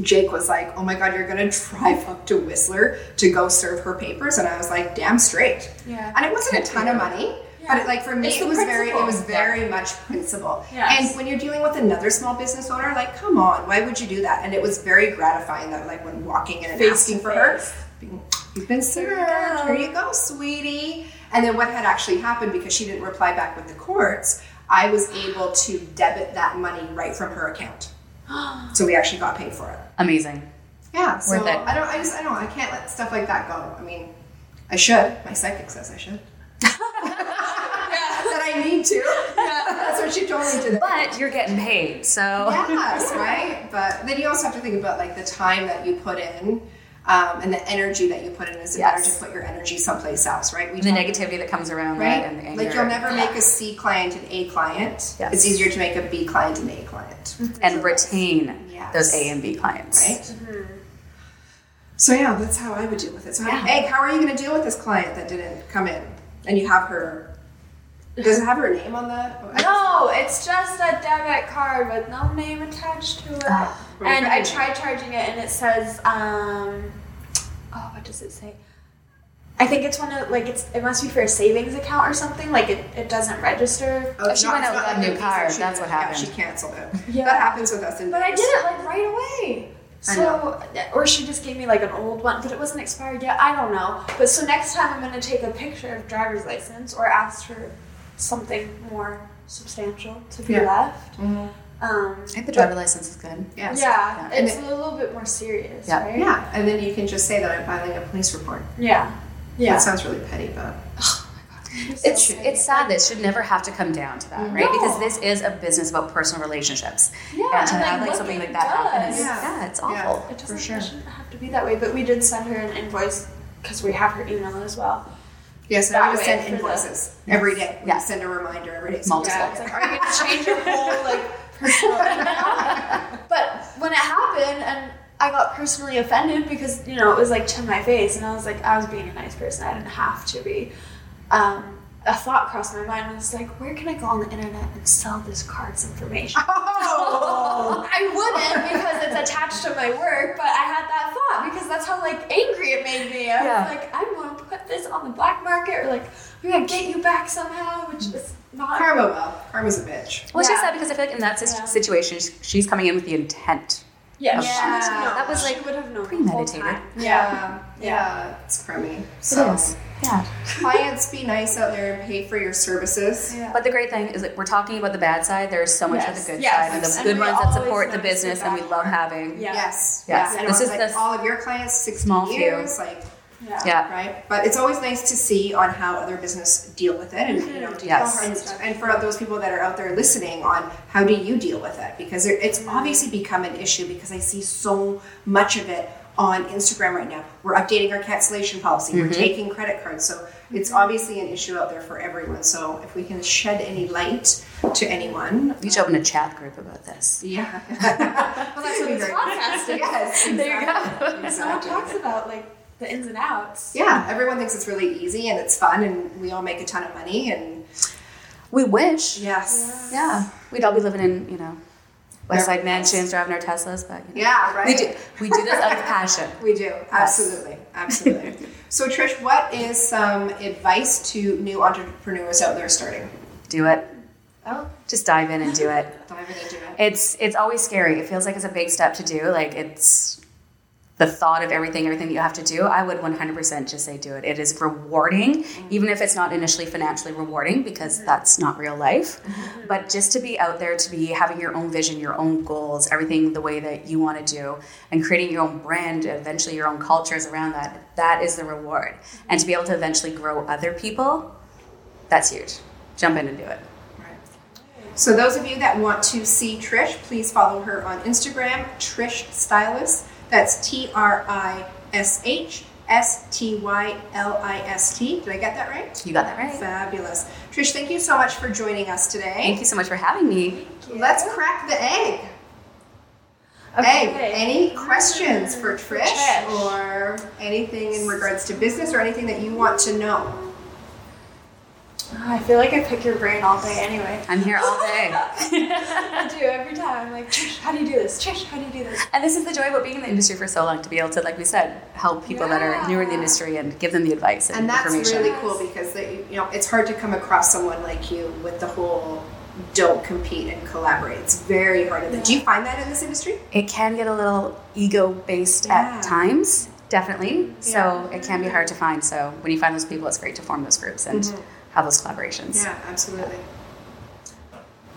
Jake was like, "Oh my God, you're gonna drive up to Whistler to go serve her papers," and I was like, "Damn straight." Yeah. And it wasn't a ton of money, but it, like for me, it was very, it was very much principle. Yes. And when you're dealing with another small business owner, like, come on, why would you do that? And it was very gratifying that, like, when walking in and Face asking for her, being, you've been served. go. Here you go, sweetie. And then what had actually happened because she didn't reply back with the courts, I was able to debit that money right from her account. So we actually got paid for it. Amazing. Yeah, so Worth it. I don't. I just. I don't. I can't let stuff like that go. I mean, I should. My psychic says I should. that I need to. Yeah. That's what she told me today. But you're getting paid, so yes, right. But then you also have to think about like the time that you put in. Um, and the energy that you put in is it better to put your energy someplace else, right? We the talk- negativity that comes around right? that and the anger. like you'll never make a C client an A client. Yes. It's easier to make a B client an A client, and retain Yes. those A and B clients. right? So yeah, that's how I would deal with it. So Yeah. Egg, how are you going to deal with this client that didn't come in, and you have her? Does it have her name on the? No, it's just a debit card with no name attached to it. Ah, and I tried charging it, and it says, um, oh, what does it say? I think it's one of like it's it must be for a savings account or something. Like it, it doesn't register. Oh, she not- went out with a new card, that that's what yeah, happened. she canceled it. Yeah. That happens with us in But I did it like right away. So, or she just gave me like an old one, but it wasn't expired yet. I don't know. But so next time I'm gonna take a picture of driver's license or ask for something more substantial to be Yeah. left. Mhm. Um, I think the driver license is good. Yes. yeah, And it's a little bit more serious, Yeah. right? Yeah, and then you can just say that I'm filing a police report. Yeah. Yeah. That sounds really petty, but It's it's sad that it should never have to come down to that, right? No. Because this is a business about personal relationships. Yeah, and to and, have like, like something like that it happen is yeah, Yeah. it's Yeah. awful. It doesn't For sure. it shouldn't have to be that way, but we did send her an invoice because we have her email as well. Yes, and That I would way send for the- invoices every day. We Yeah. send a reminder every day. So Multiple. Yeah, it's like, are you gonna change your whole like personal email? But when it happened and I got personally offended because, you know, it was like to my face and I was like, I was being a nice person. I didn't have to be. Um, a thought crossed my mind I was like, where can I go on the internet and sell this card's information? Oh, I wouldn't because it's attached to my work, but I had that thought because that's how like angry it made me. I Yeah. was like, I want to put this on the black market or like we're gonna get you back somehow, which is not karma will. Karma's a bitch. Well, it's just Yeah. sad because I feel like in that Yeah. situation, she's- she's coming in with the intent. Yeah, of she that. would have known. That was, She like, would have known the premeditated. whole time. Yeah, yeah, it's crummy. It So, is. Yeah. clients, be nice out there and pay for your services. Yeah. But the great thing is that we're talking about the bad side. There's so much of the good Yes. side and the And good ones that support the business and we love having. Yeah. Yes, Yes. yes. And This this is like the all of your clients, six small few. years, like yeah. Yeah. right? But it's always nice to see on how other business deal with it, and you know, deal- Yes. and, and for those people that are out there listening, on how do you deal with it? Because it's obviously become an issue because I see so much of it on Instagram right now. We're updating our cancellation policy. We're mm-hmm. taking credit cards, so it's mm-hmm. obviously an issue out there for everyone. So if we can shed any light to anyone, We should open a chat group about this. yeah. well, that's what we It's podcasting. Yes, There you exactly. Someone Exactly. talks about like the ins and outs. Yeah, everyone thinks it's really easy and it's fun, and we all make a ton of money. And We wish. yes, Yeah. We'd all be living in, you know, West Side mansions, driving our Teslas, but you know. yeah, right. We do we do this out of passion. We do, absolutely, absolutely. so, Trish, what is some advice to new entrepreneurs out there starting? Do it. Oh, Just dive in and do it. dive into it. It's it's always scary. It feels like it's a big step to do. Like it's the thought of everything, everything that you have to do. I would 100% just say do it. It is rewarding, mm-hmm. even if it's not initially financially rewarding because mm-hmm. that's not real life. Mm-hmm. But just to be out there, to be having your own vision, your own goals, everything the way that you want to do, and creating your own brand, eventually your own cultures around that. That is the reward. And to be able to eventually grow other people, that's huge. Jump in and do it. So, those of you that want to see Trish, please follow her on Instagram, Trish Stylist. That's T R I S H S T Y L I S T. Did I get that right? You got that right. Fabulous. Trish, thank you so much for joining us today. Thank you so much for having me. Let's crack the egg. Okay. Egg. Any questions for Trish, Trish. or anything in regards to business or anything that you want to know? I feel like I pick your brain all day anyway. I'm here all day. I do every time. I'm like, Trish, how do you do this? Trish, how do you do this? And this is the joy about being in the industry for so long to be able to, like we said, help people that are newer in the industry and give them the advice and, information. And that's information. really cool because they, you know it's hard to come across someone like you with the whole don't compete and collaborate. It's very hard. Do you find that in this industry? It can get a little ego based Yeah. at times, definitely. So it can be hard to find. So when you find those people, it's great to form those groups and mm-hmm. Have those collaborations. Yeah, absolutely.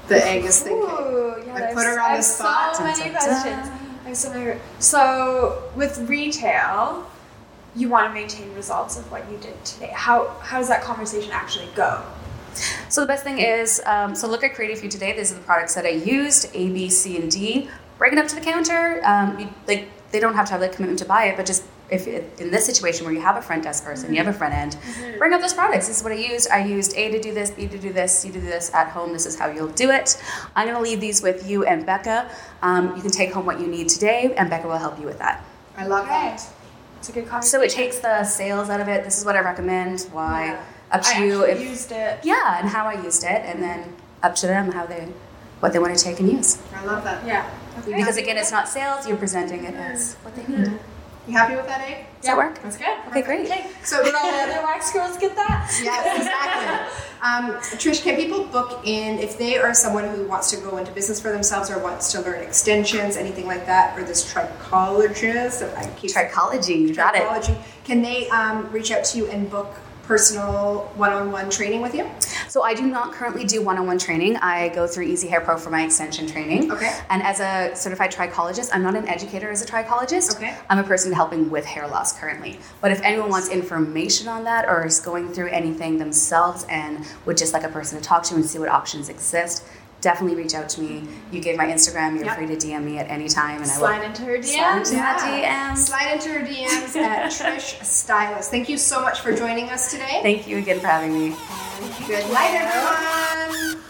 The egg is thinking. Ooh, yeah, I put her on the spot. So many Dun, dun, dun. questions. I have so many. So with retail, you want to maintain results of what you did today. How how does that conversation actually go? So the best thing is, um, so look at Creative View today. These are the products that I used: A, B, C, and D. Bring it up to the counter. Um, you, like they don't have to have the commitment to buy it, but just if it, in this situation where you have a front desk person, you have a front end, bring up those products. This is what I used. I used A to do this, B to do this, C to do this at home. This is how you'll do it. I'm going to leave these with you and Becca. Um, you can take home what you need today, and Becca will help you with that. I love that. It's a good conversation. So it takes the sales out of it. This is what I recommend. Why? Yeah. Up to I you. If, used it. yeah, and how I used it, and then up to them how they what they want to take and use. I love that. Yeah. Okay. Because again, it's not sales; you're presenting it as what they need. You happy with that egg? Does that work? That's good. Okay, great. Okay. So Did all the other wax girls get that? Yes, exactly. Um, Trish, can people book in if they are someone who wants to go into business for themselves or wants to learn extensions, anything like that, or this trichologist? I keep Trichology, you got it. trichology, Can they um, reach out to you and book personal one-on-one training with you? So I do not currently do one-on-one training. I go through EasiHair Pro for my extension training. Okay. And as a certified trichologist, I'm not an educator as a trichologist. Okay. I'm a person helping with hair loss currently. But if anyone wants information on that or is going through anything themselves and would just like a person to talk to and see what options exist, definitely reach out to me. You gave my Instagram. You're Yep. free to DM me at any time, and Slide I will into her slide into my DMs. Slide into her DMs at Trish Stylist. Thank you so much for joining us today. Thank you again for having me. Good night, everyone.